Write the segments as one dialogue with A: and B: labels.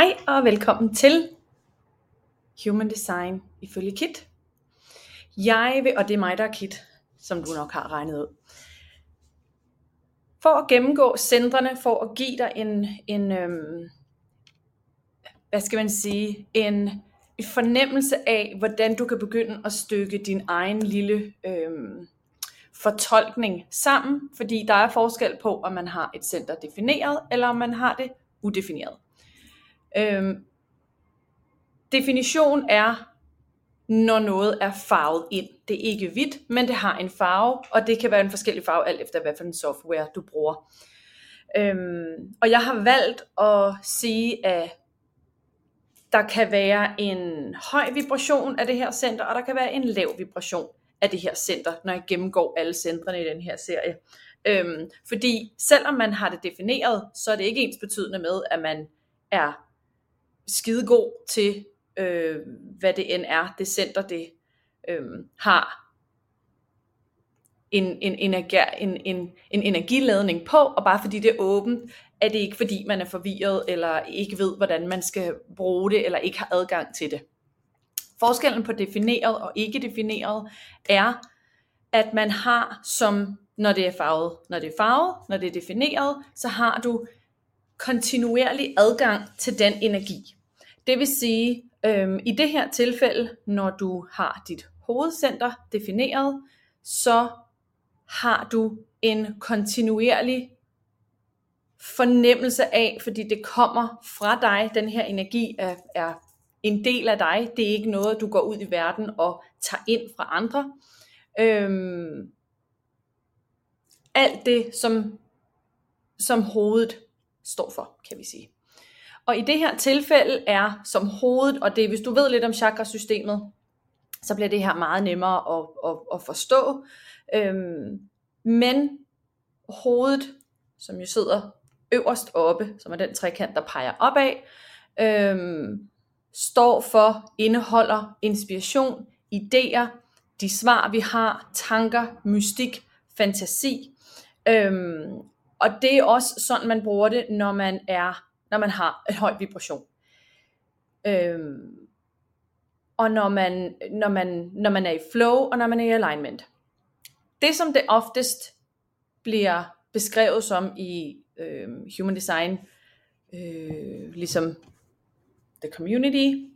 A: Hej og velkommen til Human Design ifølge Kit. Jeg vil, og det er mig der er Kit, som du nok har regnet ud. For at gennemgå centrene, for at give dig en, en øhm, hvad skal man sige, en, en fornemmelse af, hvordan du kan begynde at stykke din egen lille øhm, fortolkning sammen, fordi der er forskel på, om man har et center defineret, eller om man har det udefineret. Øhm, definition er, når noget er farvet ind. Det er ikke hvidt, men det har en farve, og det kan være en forskellig farve, alt efter hvad for en software du bruger. Øhm, og jeg har valgt at sige, at der kan være en høj vibration af det her center, og der kan være en lav vibration af det her center, når jeg gennemgår alle centrene i den her serie. Øhm, fordi selvom man har det defineret, så er det ikke ens betydende med, at man er skidegod til, øh, hvad det end er, det center det øh, har en, en, energi, en, en, en energiladning på, og bare fordi det er åbent, er det ikke fordi man er forvirret, eller ikke ved, hvordan man skal bruge det, eller ikke har adgang til det. Forskellen på defineret og ikke defineret er, at man har som, når det er farvet, når det er farvet, når det er defineret, så har du kontinuerlig adgang til den energi. Det vil sige, øhm, i det her tilfælde, når du har dit hovedcenter defineret, så har du en kontinuerlig fornemmelse af, fordi det kommer fra dig, den her energi er, er en del af dig, det er ikke noget, du går ud i verden og tager ind fra andre. Øhm, alt det, som, som hovedet står for, kan vi sige. Og i det her tilfælde er som hovedet, og det hvis du ved lidt om chakrasystemet, så bliver det her meget nemmere at, at, at forstå. Øhm, men hovedet, som jo sidder øverst oppe, som er den trekant, der peger opad, øhm, står for, indeholder inspiration, idéer, de svar vi har, tanker, mystik, fantasi. Øhm, og det er også sådan, man bruger det, når man er når man har en høj vibration. Øhm, og når man, når, man, når man er i flow, og når man er i alignment. Det som det oftest bliver beskrevet som i øh, human design, øh, ligesom the community,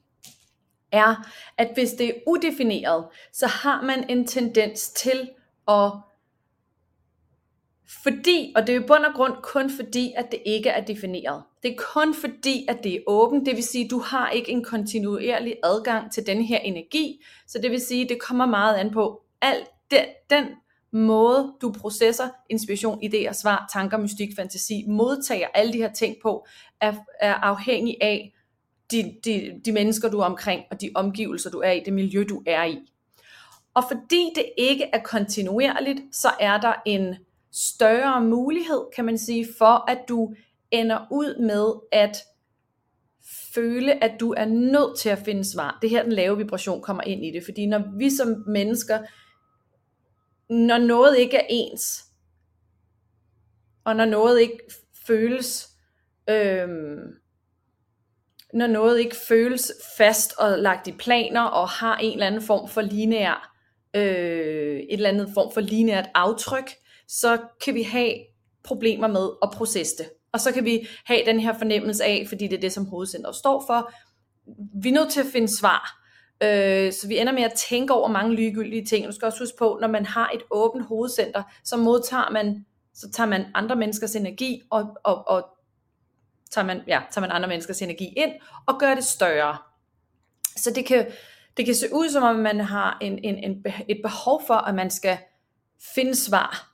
A: er, at hvis det er udefineret, så har man en tendens til at fordi, og det er jo bund og grund kun fordi, at det ikke er defineret. Det er kun fordi, at det er åbent, det vil sige, at du har ikke en kontinuerlig adgang til den her energi, så det vil sige, at det kommer meget an på alt den, den måde, du processer inspiration, idéer, svar, tanker, mystik, fantasi, modtager alle de her ting på, er, er afhængig af de, de, de mennesker, du er omkring, og de omgivelser, du er i, det miljø, du er i. Og fordi det ikke er kontinuerligt, så er der en større mulighed, kan man sige, for at du ender ud med at føle, at du er nødt til at finde svar. Det her den lave vibration kommer ind i det, fordi når vi som mennesker, når noget ikke er ens, og når noget ikke føles, øh, når noget ikke føles fast og lagt i planer, og har en eller anden form for lineær, øh, et eller andet form for lineært aftryk, så kan vi have problemer med at processe det. Og så kan vi have den her fornemmelse af, fordi det er det, som hovedcenteret står for, vi er nødt til at finde svar. Øh, så vi ender med at tænke over mange ligegyldige ting. Du skal også huske på, når man har et åbent hovedcenter, så modtager man, så tager man andre menneskers energi, og, og, og tager, man, ja, tager man andre menneskers energi ind, og gør det større. Så det kan, det kan se ud som om, man har en, en, en, et behov for, at man skal finde svar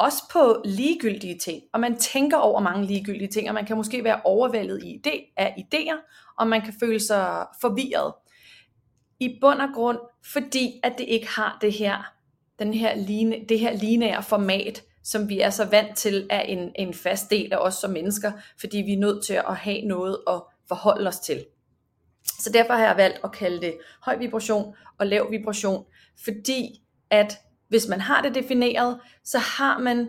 A: også på ligegyldige ting, og man tænker over mange ligegyldige ting, og man kan måske være overvældet i idé, af idéer, og man kan føle sig forvirret. I bund og grund, fordi at det ikke har det her, den her line, det her lineære format, som vi er så vant til er en, en fast del af os som mennesker, fordi vi er nødt til at have noget at forholde os til. Så derfor har jeg valgt at kalde det høj vibration og lav vibration, fordi at hvis man har det defineret, så har man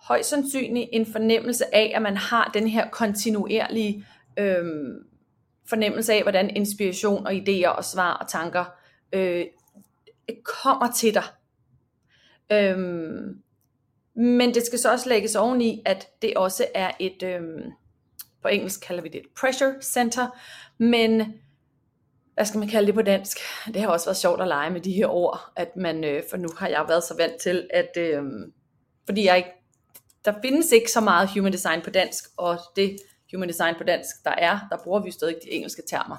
A: højst sandsynligt en fornemmelse af, at man har den her kontinuerlige øhm, fornemmelse af, hvordan inspiration og idéer og svar og tanker øh, kommer til dig. Øhm, men det skal så også lægges oveni, at det også er et, øhm, på engelsk kalder vi det et pressure center, men hvad skal man kalde det på dansk? Det har også været sjovt at lege med de her ord, at man, øh, for nu har jeg været så vant til, at øh, fordi jeg ikke, der findes ikke så meget human design på dansk, og det human design på dansk, der er, der bruger vi stadig de engelske termer.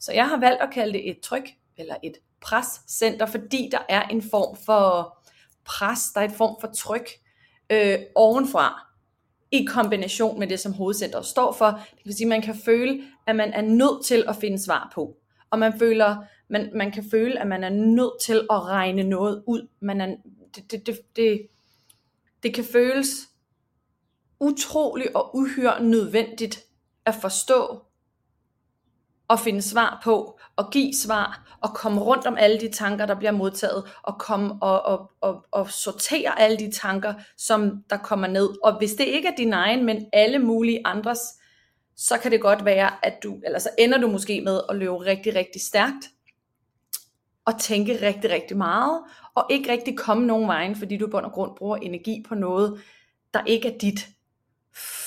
A: Så jeg har valgt at kalde det et tryk, eller et prescenter, fordi der er en form for pres, der er en form for tryk øh, ovenfra, i kombination med det, som hovedcentret står for. Det vil sige, at man kan føle, at man er nødt til at finde svar på. Og man føler, man, man kan føle, at man er nødt til at regne noget ud. Man er, det, det, det, det, det kan føles utrolig og uhyre nødvendigt at forstå og finde svar på, og give svar, og komme rundt om alle de tanker, der bliver modtaget, og komme og, og, og, og sortere alle de tanker, som der kommer ned. Og hvis det ikke er din egen, men alle mulige andres, så kan det godt være, at du, eller så ender du måske med at løbe rigtig, rigtig stærkt, og tænke rigtig, rigtig meget, og ikke rigtig komme nogen vejen, fordi du i bund og grund bruger energi på noget, der ikke er dit.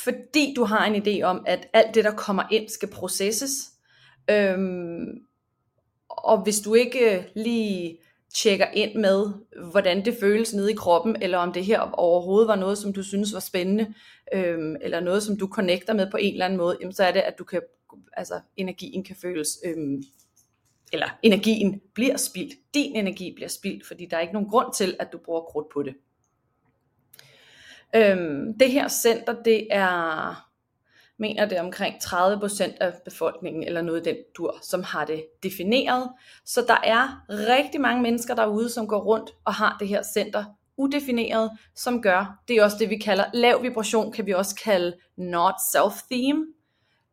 A: Fordi du har en idé om, at alt det, der kommer ind, skal processes. Øhm, og hvis du ikke lige tjekker ind med, hvordan det føles nede i kroppen, eller om det her overhovedet var noget, som du synes var spændende, øhm, eller noget, som du connecter med på en eller anden måde, jamen, så er det, at du kan, altså energien kan føles, øhm, eller energien bliver spildt. Din energi bliver spildt, fordi der er ikke nogen grund til, at du bruger krudt på det. Øhm, det her center, det er mener det er omkring 30% af befolkningen, eller noget den dur, som har det defineret. Så der er rigtig mange mennesker derude, som går rundt og har det her center udefineret, som gør, det er også det vi kalder, lav vibration kan vi også kalde not self-theme,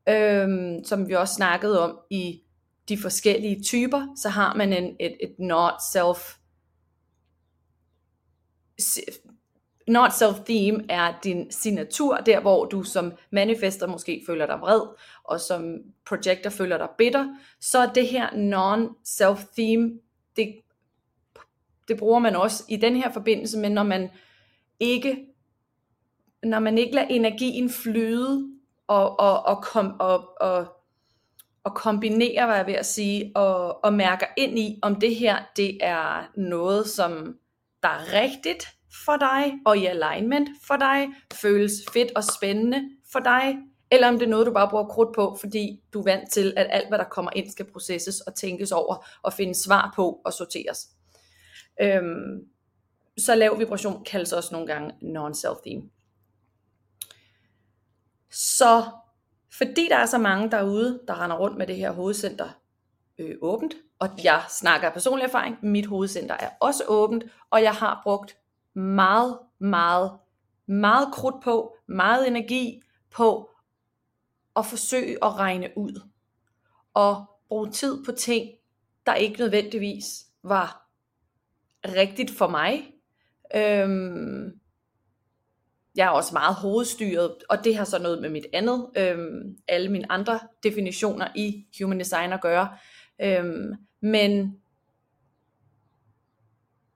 A: øhm, som vi også snakkede om i de forskellige typer, så har man en, et, et not self not self-theme er din signatur, der hvor du som manifester måske føler dig vred, og som projector føler dig bitter, så er det her non-self-theme, det, det bruger man også i den her forbindelse, men når man ikke når man ikke lader energien flyde og, og, og, kom, og, og, og kombinere, hvad jeg vil at sige, og, og mærker ind i, om det her det er noget, som der er rigtigt, for dig, og i alignment for dig, føles fedt og spændende for dig, eller om det er noget, du bare bruger krudt på, fordi du er vant til, at alt, hvad der kommer ind, skal processes og tænkes over, og finde svar på og sorteres. Øhm, så lav vibration kaldes også nogle gange non-self-theme. Så fordi der er så mange derude, der render rundt med det her hovedcenter øh, åbent, og jeg snakker af personlig erfaring, mit hovedcenter er også åbent, og jeg har brugt meget, meget, meget krudt på, meget energi på at forsøge at regne ud. Og bruge tid på ting, der ikke nødvendigvis var rigtigt for mig. Øhm, jeg er også meget hovedstyret, og det har så noget med mit andet, øhm, alle mine andre definitioner i human design at gøre. Øhm, men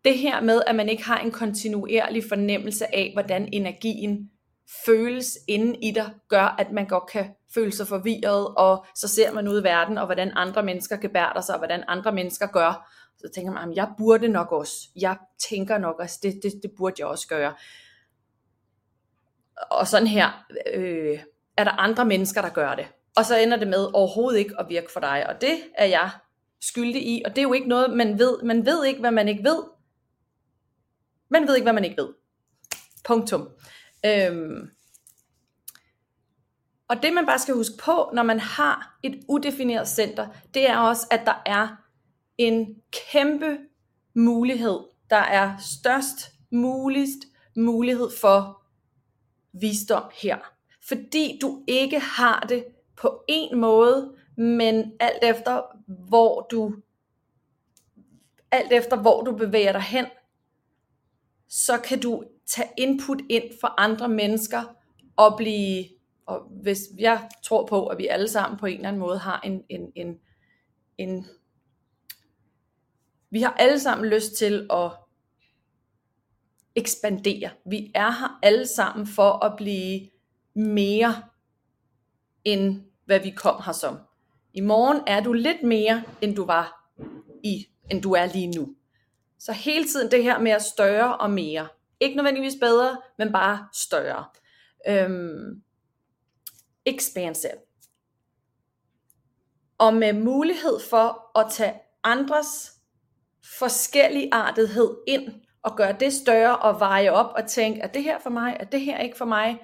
A: det her med, at man ikke har en kontinuerlig fornemmelse af, hvordan energien føles inde i dig, gør, at man godt kan føle sig forvirret, og så ser man ud i verden, og hvordan andre mennesker gebærder sig, og hvordan andre mennesker gør. Så tænker man, jeg burde nok også. Jeg tænker nok også, det, det, det burde jeg også gøre. Og sådan her, øh, er der andre mennesker, der gør det. Og så ender det med overhovedet ikke at virke for dig. Og det er jeg skyldig i, og det er jo ikke noget, man ved. Man ved ikke, hvad man ikke ved. Man ved ikke, hvad man ikke ved. Punktum. Øhm. Og det man bare skal huske på, når man har et udefineret center, det er også, at der er en kæmpe mulighed. Der er størst muligst mulighed for visdom her. Fordi du ikke har det på en måde, men alt efter hvor du alt efter hvor du bevæger dig hen, så kan du tage input ind fra andre mennesker og blive og hvis jeg tror på, at vi alle sammen på en eller anden måde har en, en, en, en vi har alle sammen lyst til at ekspandere. Vi er her alle sammen for at blive mere end hvad vi kom her som. I morgen er du lidt mere, end du var i, end du er lige nu. Så hele tiden det her med at større og mere. Ikke nødvendigvis bedre, men bare større. Øhm, expansive. Og med mulighed for at tage andres forskellige artethed ind og gøre det større og veje op og tænke, er det her for mig, er det her ikke for mig,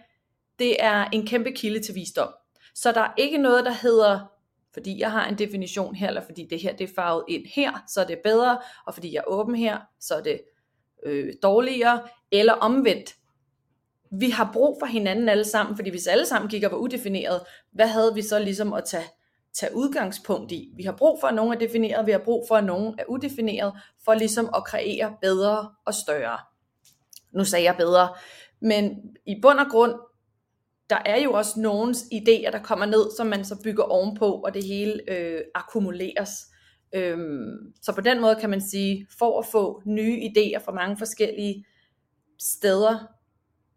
A: det er en kæmpe kilde til visdom. Så der er ikke noget, der hedder, fordi jeg har en definition her, eller fordi det her det er farvet ind her, så er det bedre, og fordi jeg er åben her, så er det øh, dårligere, eller omvendt. Vi har brug for hinanden alle sammen, fordi hvis alle sammen gik og var udefineret, hvad havde vi så ligesom at tage, tage udgangspunkt i? Vi har brug for, at nogen er defineret, vi har brug for, at nogen er udefineret, for ligesom at kreere bedre og større. Nu sagde jeg bedre, men i bund og grund, der er jo også nogens idéer, der kommer ned, som man så bygger ovenpå, og det hele øh, akkumuleres. Øhm, så på den måde kan man sige, for at få nye idéer fra mange forskellige steder,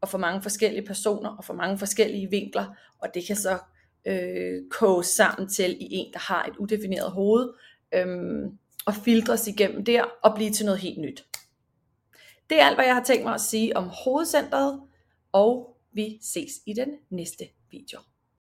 A: og for mange forskellige personer, og for mange forskellige vinkler, og det kan så øh, koges sammen til i en, der har et udefineret hoved, øhm, og filtres igennem der, og blive til noget helt nyt. Det er alt, hvad jeg har tænkt mig at sige om hovedcentret, og vi ses i den næste video.